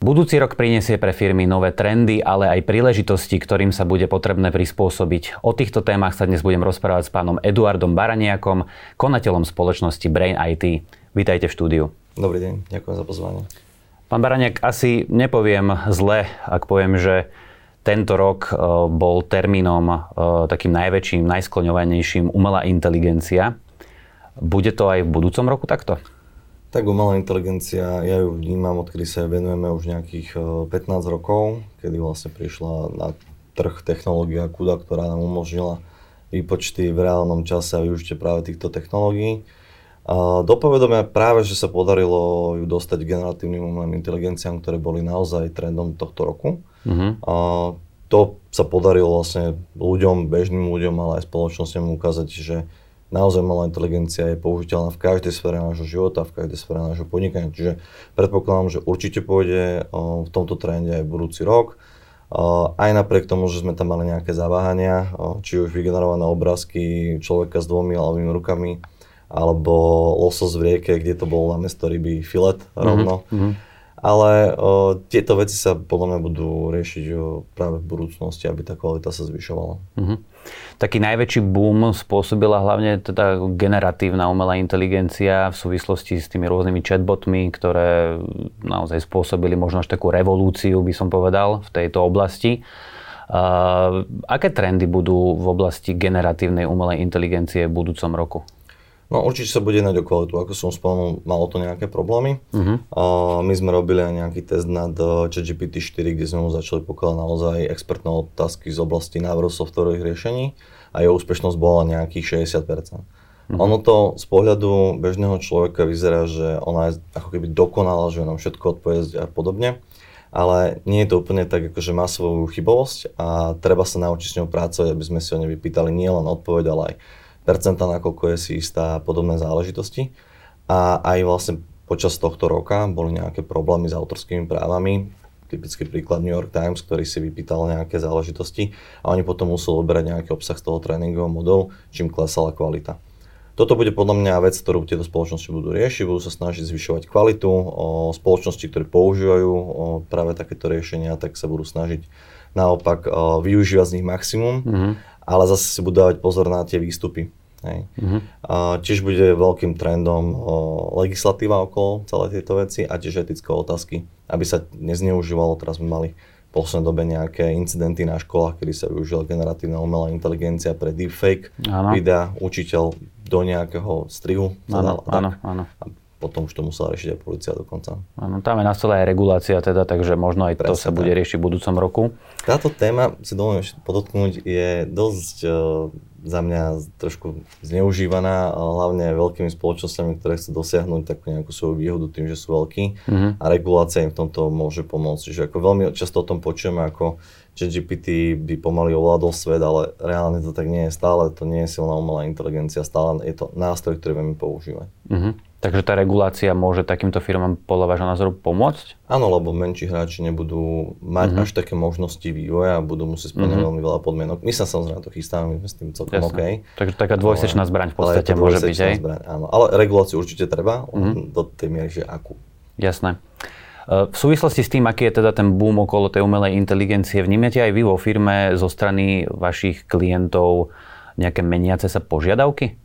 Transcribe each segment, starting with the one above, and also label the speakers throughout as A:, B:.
A: Budúci rok prinesie pre firmy nové trendy, ale aj príležitosti, ktorým sa bude potrebné prispôsobiť. O týchto témach sa dnes budem rozprávať s pánom Eduardom Baraniakom, konateľom spoločnosti Brain IT. Vítajte v štúdiu.
B: Dobrý deň, ďakujem za pozvanie.
A: Pán Baraniak, asi nepoviem zle, ak poviem, že tento rok e, bol termínom e, takým najväčším, najskloňovanejším umelá inteligencia. Bude to aj v budúcom roku takto?
B: Tak umelá inteligencia, ja ju vnímam, odkedy sa venujeme už nejakých 15 e, rokov, kedy vlastne prišla na trh technológia KUDA, ktorá nám umožnila výpočty v reálnom čase a využitie práve týchto technológií. Do povedomia práve, že sa podarilo ju dostať generatívnym umelým inteligenciám, ktoré boli naozaj trendom tohto roku. Uh-huh. A to sa podarilo vlastne ľuďom, bežným ľuďom, ale aj spoločnosťam ukázať, že naozaj malá inteligencia je použiteľná v každej sfére nášho života, v každej sfére nášho podnikania. Čiže predpokladám, že určite pôjde v tomto trende aj budúci rok. Aj napriek tomu, že sme tam mali nejaké zaváhania, či už vygenerované obrázky človeka s dvomi ľavými rukami, alebo losos v rieke, kde to bol namiesto ryby filet rovno. Mm-hmm ale o, tieto veci sa podľa mňa budú riešiť o, práve v budúcnosti, aby tá kvalita sa zvyšovala. Uh-huh.
A: Taký najväčší boom spôsobila hlavne teda generatívna umelá inteligencia v súvislosti s tými rôznymi chatbotmi, ktoré naozaj spôsobili možno až takú revolúciu, by som povedal, v tejto oblasti. Uh, aké trendy budú v oblasti generatívnej umelej inteligencie v budúcom roku?
B: No určite sa bude jednať o kvalitu. Ako som spomenul, malo to nejaké problémy. Uh-huh. Uh, my sme robili aj nejaký test nad uh, ChatGPT 4, kde sme mu začali pokladať naozaj expertné otázky z oblasti návrhu softwarových riešení a jeho úspešnosť bola nejakých 60%. Uh-huh. Ono to z pohľadu bežného človeka vyzerá, že ona je ako keby dokonala, že nám všetko odpovie a podobne ale nie je to úplne tak, akože má svoju chybovosť a treba sa naučiť s ňou pracovať, aby sme si o nej vypýtali nielen odpoveď, ale aj percenta, nakoľko je si istá podobné záležitosti. A aj vlastne počas tohto roka boli nejaké problémy s autorskými právami. Typický príklad New York Times, ktorý si vypýtal nejaké záležitosti a oni potom museli oberať nejaký obsah z toho tréningového modelu, čím klesala kvalita. Toto bude podľa mňa vec, ktorú tieto spoločnosti budú riešiť, budú sa snažiť zvyšovať kvalitu. O spoločnosti, ktoré používajú o práve takéto riešenia, tak sa budú snažiť naopak o využívať z nich maximum, mm-hmm. Ale zase si budú dávať pozor na tie výstupy. Hej. Uh-huh. A tiež bude veľkým trendom o, legislatíva okolo celé tieto veci a tiež etické otázky, aby sa nezneužívalo. Teraz sme mali v poslednej dobe nejaké incidenty na školách, kedy sa využila generatívna umelá inteligencia pre deepfake ano. videa, učiteľ do nejakého strihu.
A: Áno, áno, áno
B: potom už to musela riešiť aj policia dokonca.
A: Áno, tam je na stole aj regulácia teda, takže možno aj Presne, to sa bude riešiť v budúcom roku.
B: Táto téma, si dovolím ešte podotknúť, je dosť uh, za mňa trošku zneužívaná, hlavne veľkými spoločnosťami, ktoré chcú dosiahnuť takú nejakú svoju výhodu tým, že sú veľkí mm-hmm. a regulácia im v tomto môže pomôcť. Čiže ako veľmi často o tom počujeme, ako ChatGPT by pomaly ovládol svet, ale reálne to tak nie je. Stále to nie je silná umelá inteligencia, stále je to nástroj, ktorý vieme používať. Mm-hmm.
A: Takže tá regulácia môže takýmto firmám podľa vášho názoru pomôcť?
B: Áno, lebo menší hráči nebudú mať uh-huh. až také možnosti vývoja a budú musieť splňať uh-huh. veľmi veľa podmienok. My sa samozrejme to chystáme, my sme s tým celkom Jasne. OK.
A: Takže taká dvojsečná zbraň v podstate môže byť, hej?
B: Zbraň, áno. Ale reguláciu určite treba, uh-huh. do tej miery, že akú.
A: Jasné. E, v súvislosti s tým, aký je teda ten boom okolo tej umelej inteligencie, vnímate aj vy vo firme zo strany vašich klientov nejaké meniace sa požiadavky?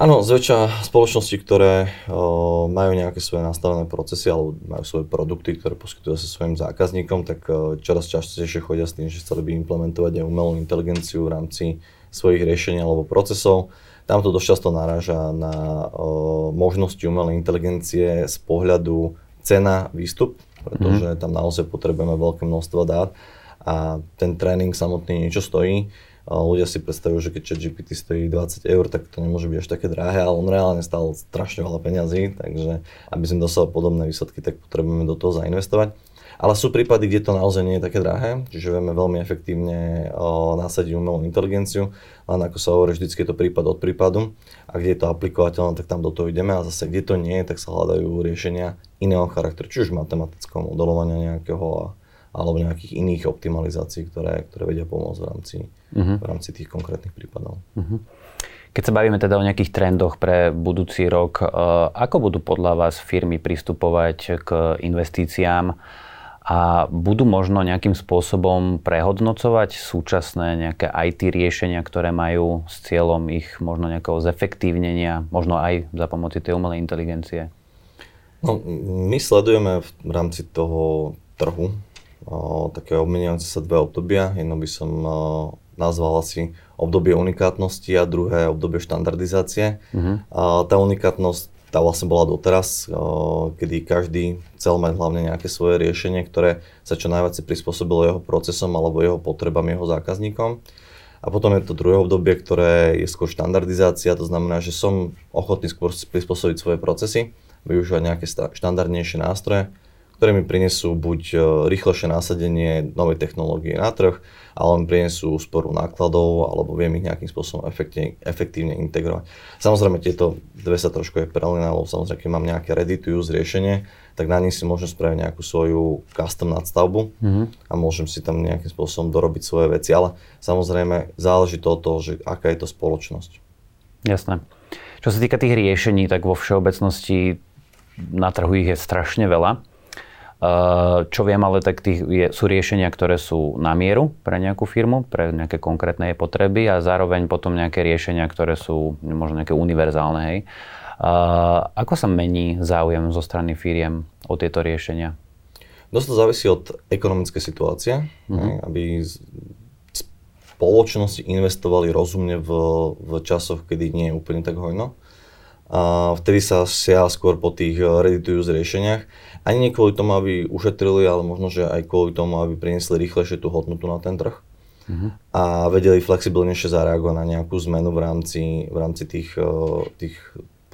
B: Áno, zväčša spoločnosti, ktoré o, majú nejaké svoje nastavené procesy alebo majú svoje produkty, ktoré poskytujú sa svojim zákazníkom, tak o, čoraz častejšie chodia s tým, že chceli by implementovať aj umelú inteligenciu v rámci svojich riešení alebo procesov. Tam to dosť často naráža na o, možnosti umelej inteligencie z pohľadu cena, výstup, pretože mm-hmm. tam naozaj potrebujeme veľké množstvo dát a ten tréning samotný niečo stojí ľudia si predstavujú, že keď ChatGPT stojí 20 eur, tak to nemôže byť až také drahé, ale on reálne stál strašne veľa peňazí, takže aby sme dosali podobné výsledky, tak potrebujeme do toho zainvestovať. Ale sú prípady, kde to naozaj nie je také drahé, čiže vieme veľmi efektívne o, nasadiť umelú inteligenciu, len ako sa hovorí, vždycky je to prípad od prípadu a kde je to aplikovateľné, tak tam do toho ideme a zase kde to nie je, tak sa hľadajú riešenia iného charakteru, či už matematického modelovania nejakého alebo nejakých iných optimalizácií, ktoré, ktoré vedia pomôcť v rámci, uh-huh. v rámci tých konkrétnych prípadov. Uh-huh.
A: Keď sa bavíme teda o nejakých trendoch pre budúci rok, ako budú podľa vás firmy pristupovať k investíciám a budú možno nejakým spôsobom prehodnocovať súčasné nejaké IT riešenia, ktoré majú s cieľom ich možno nejakého zefektívnenia, možno aj za pomoci tej umelej inteligencie?
B: No, my sledujeme v rámci toho trhu také obmeniajúce sa dve obdobia. Jedno by som nazval asi obdobie unikátnosti a druhé obdobie štandardizácie. Uh-huh. A tá unikátnosť tá vlastne bola doteraz, kedy každý chcel mať hlavne nejaké svoje riešenie, ktoré sa čo najviac prispôsobilo jeho procesom alebo jeho potrebám, jeho zákazníkom. A potom je to druhé obdobie, ktoré je skôr štandardizácia, to znamená, že som ochotný skôr prispôsobiť svoje procesy využívať nejaké štandardnejšie nástroje, ktoré mi prinesú buď e, rýchlejšie násadenie novej technológie na trh, ale mi prinesú úsporu nákladov, alebo viem ich nejakým spôsobom efektívne, efektívne integrovať. Samozrejme, tieto dve sa trošku je prelínalo, samozrejme, keď mám nejaké ready to use riešenie, tak na nich si môžem spraviť nejakú svoju custom nadstavbu mm-hmm. a môžem si tam nejakým spôsobom dorobiť svoje veci, ale samozrejme záleží to od toho, že aká je to spoločnosť.
A: Jasné. Čo sa týka tých riešení, tak vo všeobecnosti na trhu ich je strašne veľa. Uh, čo viem, ale tak tých je, sú riešenia, ktoré sú na mieru pre nejakú firmu, pre nejaké konkrétne potreby a zároveň potom nejaké riešenia, ktoré sú možno nejaké univerzálne. Hej. Uh, ako sa mení záujem zo strany firiem o tieto riešenia?
B: Dosť to závisí od ekonomickej situácie, uh-huh. aby spoločnosti investovali rozumne v, v časoch, kedy nie je úplne tak hojno a vtedy sa siaha skôr po tých eh, ready-to-use riešeniach. Ani nie kvôli tomu, aby ušetrili, ale možno, že aj kvôli tomu, aby priniesli rýchlejšie tú hodnotu na ten trh. Uh-huh. A vedeli flexibilnejšie zareagovať na nejakú zmenu v rámci, v rámci tých, eh, tých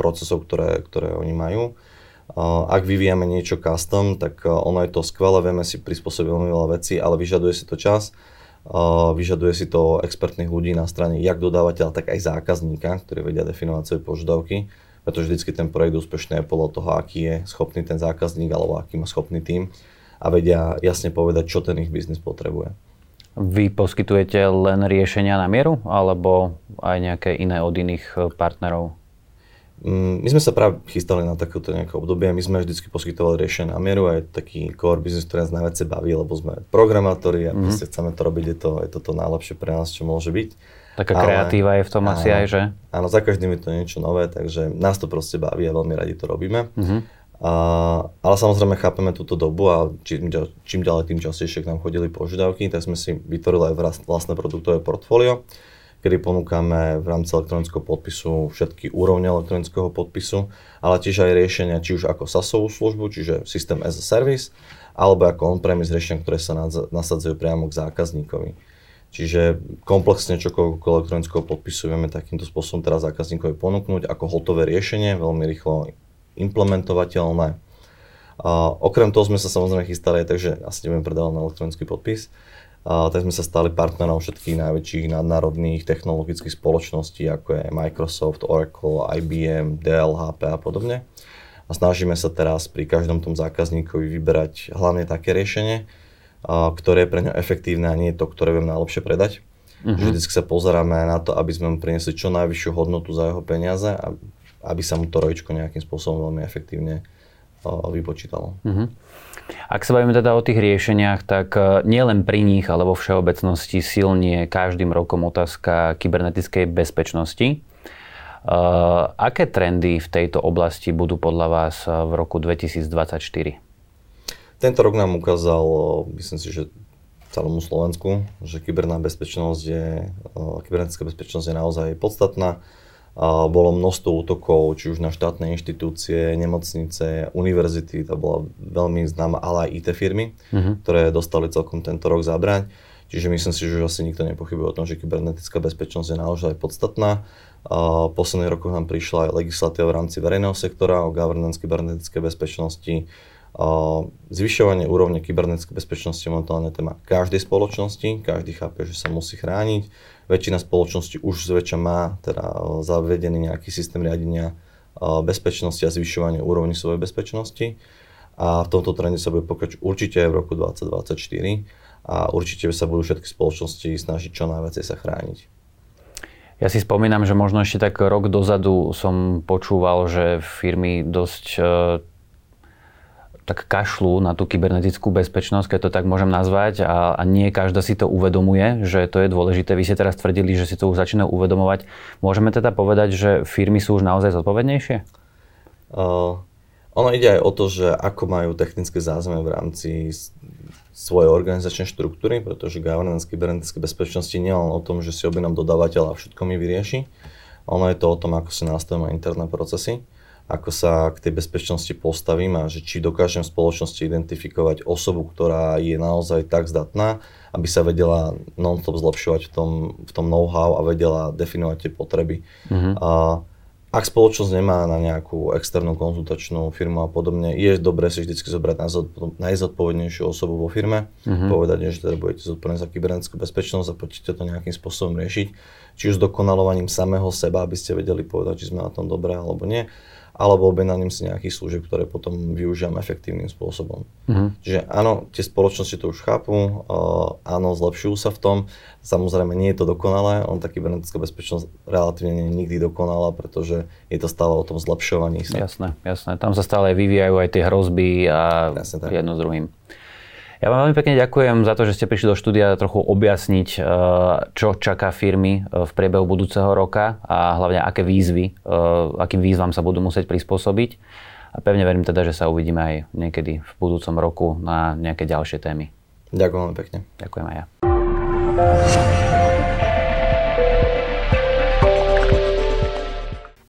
B: procesov, ktoré, ktoré oni majú. Ak vyvíjame niečo custom, tak eh, ono je to skvelé, vieme si prispôsobiť veľmi veľa vecí, ale vyžaduje si to čas vyžaduje si to expertných ľudí na strane jak dodávateľa, tak aj zákazníka, ktorí vedia definovať svoje požiadavky pretože vždycky ten projekt úspešný je podľa toho, aký je schopný ten zákazník alebo aký má schopný tým a vedia jasne povedať, čo ten ich biznis potrebuje.
A: Vy poskytujete len riešenia na mieru alebo aj nejaké iné od iných e, partnerov?
B: Mm, my sme sa práve chystali na takéto nejaké obdobie. My sme vždy poskytovali riešenia na mieru a je taký core business, ktorý nás najviac baví, lebo sme programátori a mm-hmm. chceme to robiť, je to, je to to najlepšie pre nás, čo môže byť.
A: Taká ale, kreatíva je v tom áno, asi aj, že?
B: Áno, za každým je to niečo nové, takže nás to proste baví a veľmi radi to robíme. Uh-huh. A, ale samozrejme chápeme túto dobu a čím, čím ďalej tým častejšie k nám chodili požiadavky, tak sme si vytvorili aj vlastné produktové portfólio, kedy ponúkame v rámci elektronického podpisu všetky úrovne elektronického podpisu, ale tiež aj riešenia, či už ako SASovú službu, čiže System as a Service, alebo ako on-premise riešenia, ktoré sa nasadzujú priamo k zákazníkovi. Čiže komplexne čokoľvek elektronického podpisu vieme takýmto spôsobom teraz zákazníkovi ponúknuť ako hotové riešenie, veľmi rýchlo implementovateľné. A okrem toho sme sa samozrejme chystali aj tak, že asi nebudem predávať na elektronický podpis, a tak sme sa stali partnerom všetkých najväčších nadnárodných technologických spoločností, ako je Microsoft, Oracle, IBM, Dell, HP a podobne. A snažíme sa teraz pri každom tom zákazníkovi vyberať hlavne také riešenie, ktoré je pre ňo efektívne a nie je to, ktoré viem najlepšie predať. Uh-huh. Že vždy sa pozeráme na to, aby sme mu priniesli čo najvyššiu hodnotu za jeho peniaze a aby sa mu to rojičko nejakým spôsobom veľmi efektívne vypočítalo. Uh-huh.
A: Ak sa bavíme teda o tých riešeniach, tak e, nielen pri nich, ale vo všeobecnosti silnie každým rokom otázka kybernetickej bezpečnosti. Uh, aké trendy v tejto oblasti budú podľa vás v roku 2024?
B: Tento rok nám ukázal, myslím si, že celému Slovensku, že kyberná bezpečnosť je, kybernetická bezpečnosť je naozaj podstatná. Bolo množstvo útokov, či už na štátne inštitúcie, nemocnice, univerzity, to bola veľmi známa, ale aj IT firmy, uh-huh. ktoré dostali celkom tento rok zabrať. Čiže myslím si, že asi nikto nepochybuje o tom, že kybernetická bezpečnosť je naozaj podstatná. V posledných rokoch nám prišla aj legislatíva v rámci verejného sektora o governance kybernetickej bezpečnosti, Zvyšovanie úrovne kybernetickej bezpečnosti je momentálne téma každej spoločnosti, každý chápe, že sa musí chrániť. Väčšina spoločností už zväčša má teda zavedený nejaký systém riadenia bezpečnosti a zvyšovanie úrovne svojej bezpečnosti. A v tomto trende sa bude pokračovať určite aj v roku 2024 a určite sa budú všetky spoločnosti snažiť čo najviac sa chrániť.
A: Ja si spomínam, že možno ešte tak rok dozadu som počúval, že firmy dosť tak kašľú na tú kybernetickú bezpečnosť, keď to tak môžem nazvať a, a nie každá si to uvedomuje, že to je dôležité. Vy ste teraz tvrdili, že si to už začínajú uvedomovať. Môžeme teda povedať, že firmy sú už naozaj zodpovednejšie?
B: Uh, ono ide aj o to, že ako majú technické zázemie v rámci svoje organizačné štruktúry, pretože governance kybernetickej bezpečnosti nie len o tom, že si objednám dodávateľa a všetko mi vyrieši. Ono je to o tom, ako si nastavíme interné procesy, ako sa k tej bezpečnosti postavím a že či dokážem v spoločnosti identifikovať osobu, ktorá je naozaj tak zdatná, aby sa vedela non-stop zlepšovať v tom, v tom know-how a vedela definovať tie potreby. Uh-huh. A ak spoločnosť nemá na nejakú externú konzultačnú firmu a podobne, je dobré si vždy zobrať najzodpovednejšiu osobu vo firme, mm-hmm. povedať, že teda budete zodpovední za kybernetickú bezpečnosť a poďte to nejakým spôsobom riešiť. Či už dokonalovaním samého seba, aby ste vedeli povedať, či sme na tom dobré alebo nie alebo objednaním si nejakých služieb, ktoré potom využijem efektívnym spôsobom. Mm-hmm. Čiže áno, tie spoločnosti to už chápu, uh, áno, zlepšujú sa v tom. Samozrejme, nie je to dokonalé, on taký kybernetická bezpečnosť relatívne nie je nikdy dokonalá, pretože je to stále o tom zlepšovaní sa.
A: Jasné, jasné. Tam sa stále vyvíjajú aj tie hrozby a jedno s druhým. Ja vám veľmi pekne ďakujem za to, že ste prišli do štúdia trochu objasniť, eh, čo čaká firmy eh, v priebehu budúceho roka a hlavne aké výzvy, eh, akým výzvam sa budú musieť prispôsobiť. A pevne verím teda, že sa uvidíme aj niekedy v budúcom roku na nejaké ďalšie témy.
B: Ďakujem veľmi pekne.
A: Ďakujem aj ja.